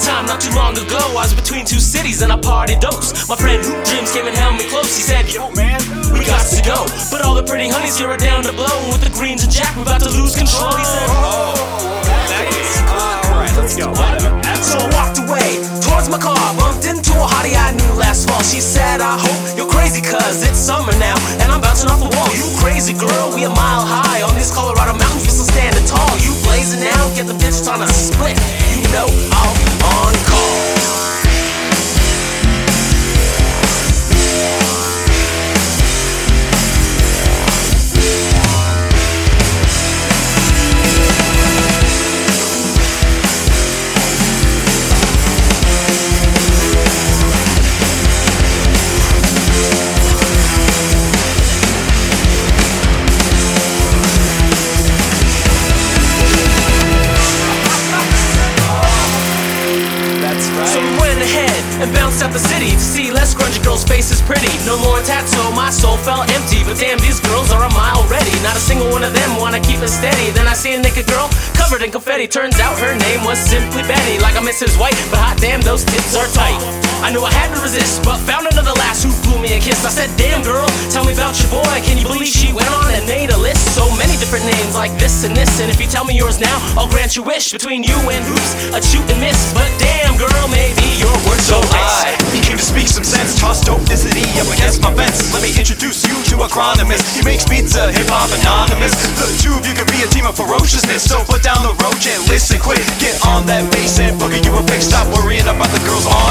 time not too long ago. I was between two cities and I partied dose. My friend Hoop Dreams came and held me close. He said, Yo, man, we got to go. But all the pretty honeys here are down to blow. With the greens and Jack, we're about to lose control. He said, Oh, that is Alright, let's go. So I walked away towards my car, bumped into a hottie I knew last fall. She said, I hope you're crazy, cause it's summer now, and I'm bouncing off the wall. You crazy girl, we a mile high on these Colorado mountains, we still standing tall. And bounced out the city to see less grungy girls' faces pretty. No more tattoo, my soul felt empty. But damn, these girls are a mile ready. Not a single one of them wanna keep it steady. Then I see a naked girl covered in confetti. Turns out her name was simply Betty. Like miss his white, but hot damn, those tits are tight. I knew I had to resist, but found another lass who blew me a kiss. I said, damn girl, tell me about and if you tell me yours now, I'll grant you wish. Between you and hoops, I'd shoot and miss. But damn girl, maybe your words So. I, he came to speak some sense, tossed Dopenicity up against my fence. Let me introduce you to Acronymous. He makes pizza, hip hop anonymous. The two of you could be a team of ferociousness. So put down the roach and listen quick. Get on that bass and boogie you a fix. Stop worrying about the girls on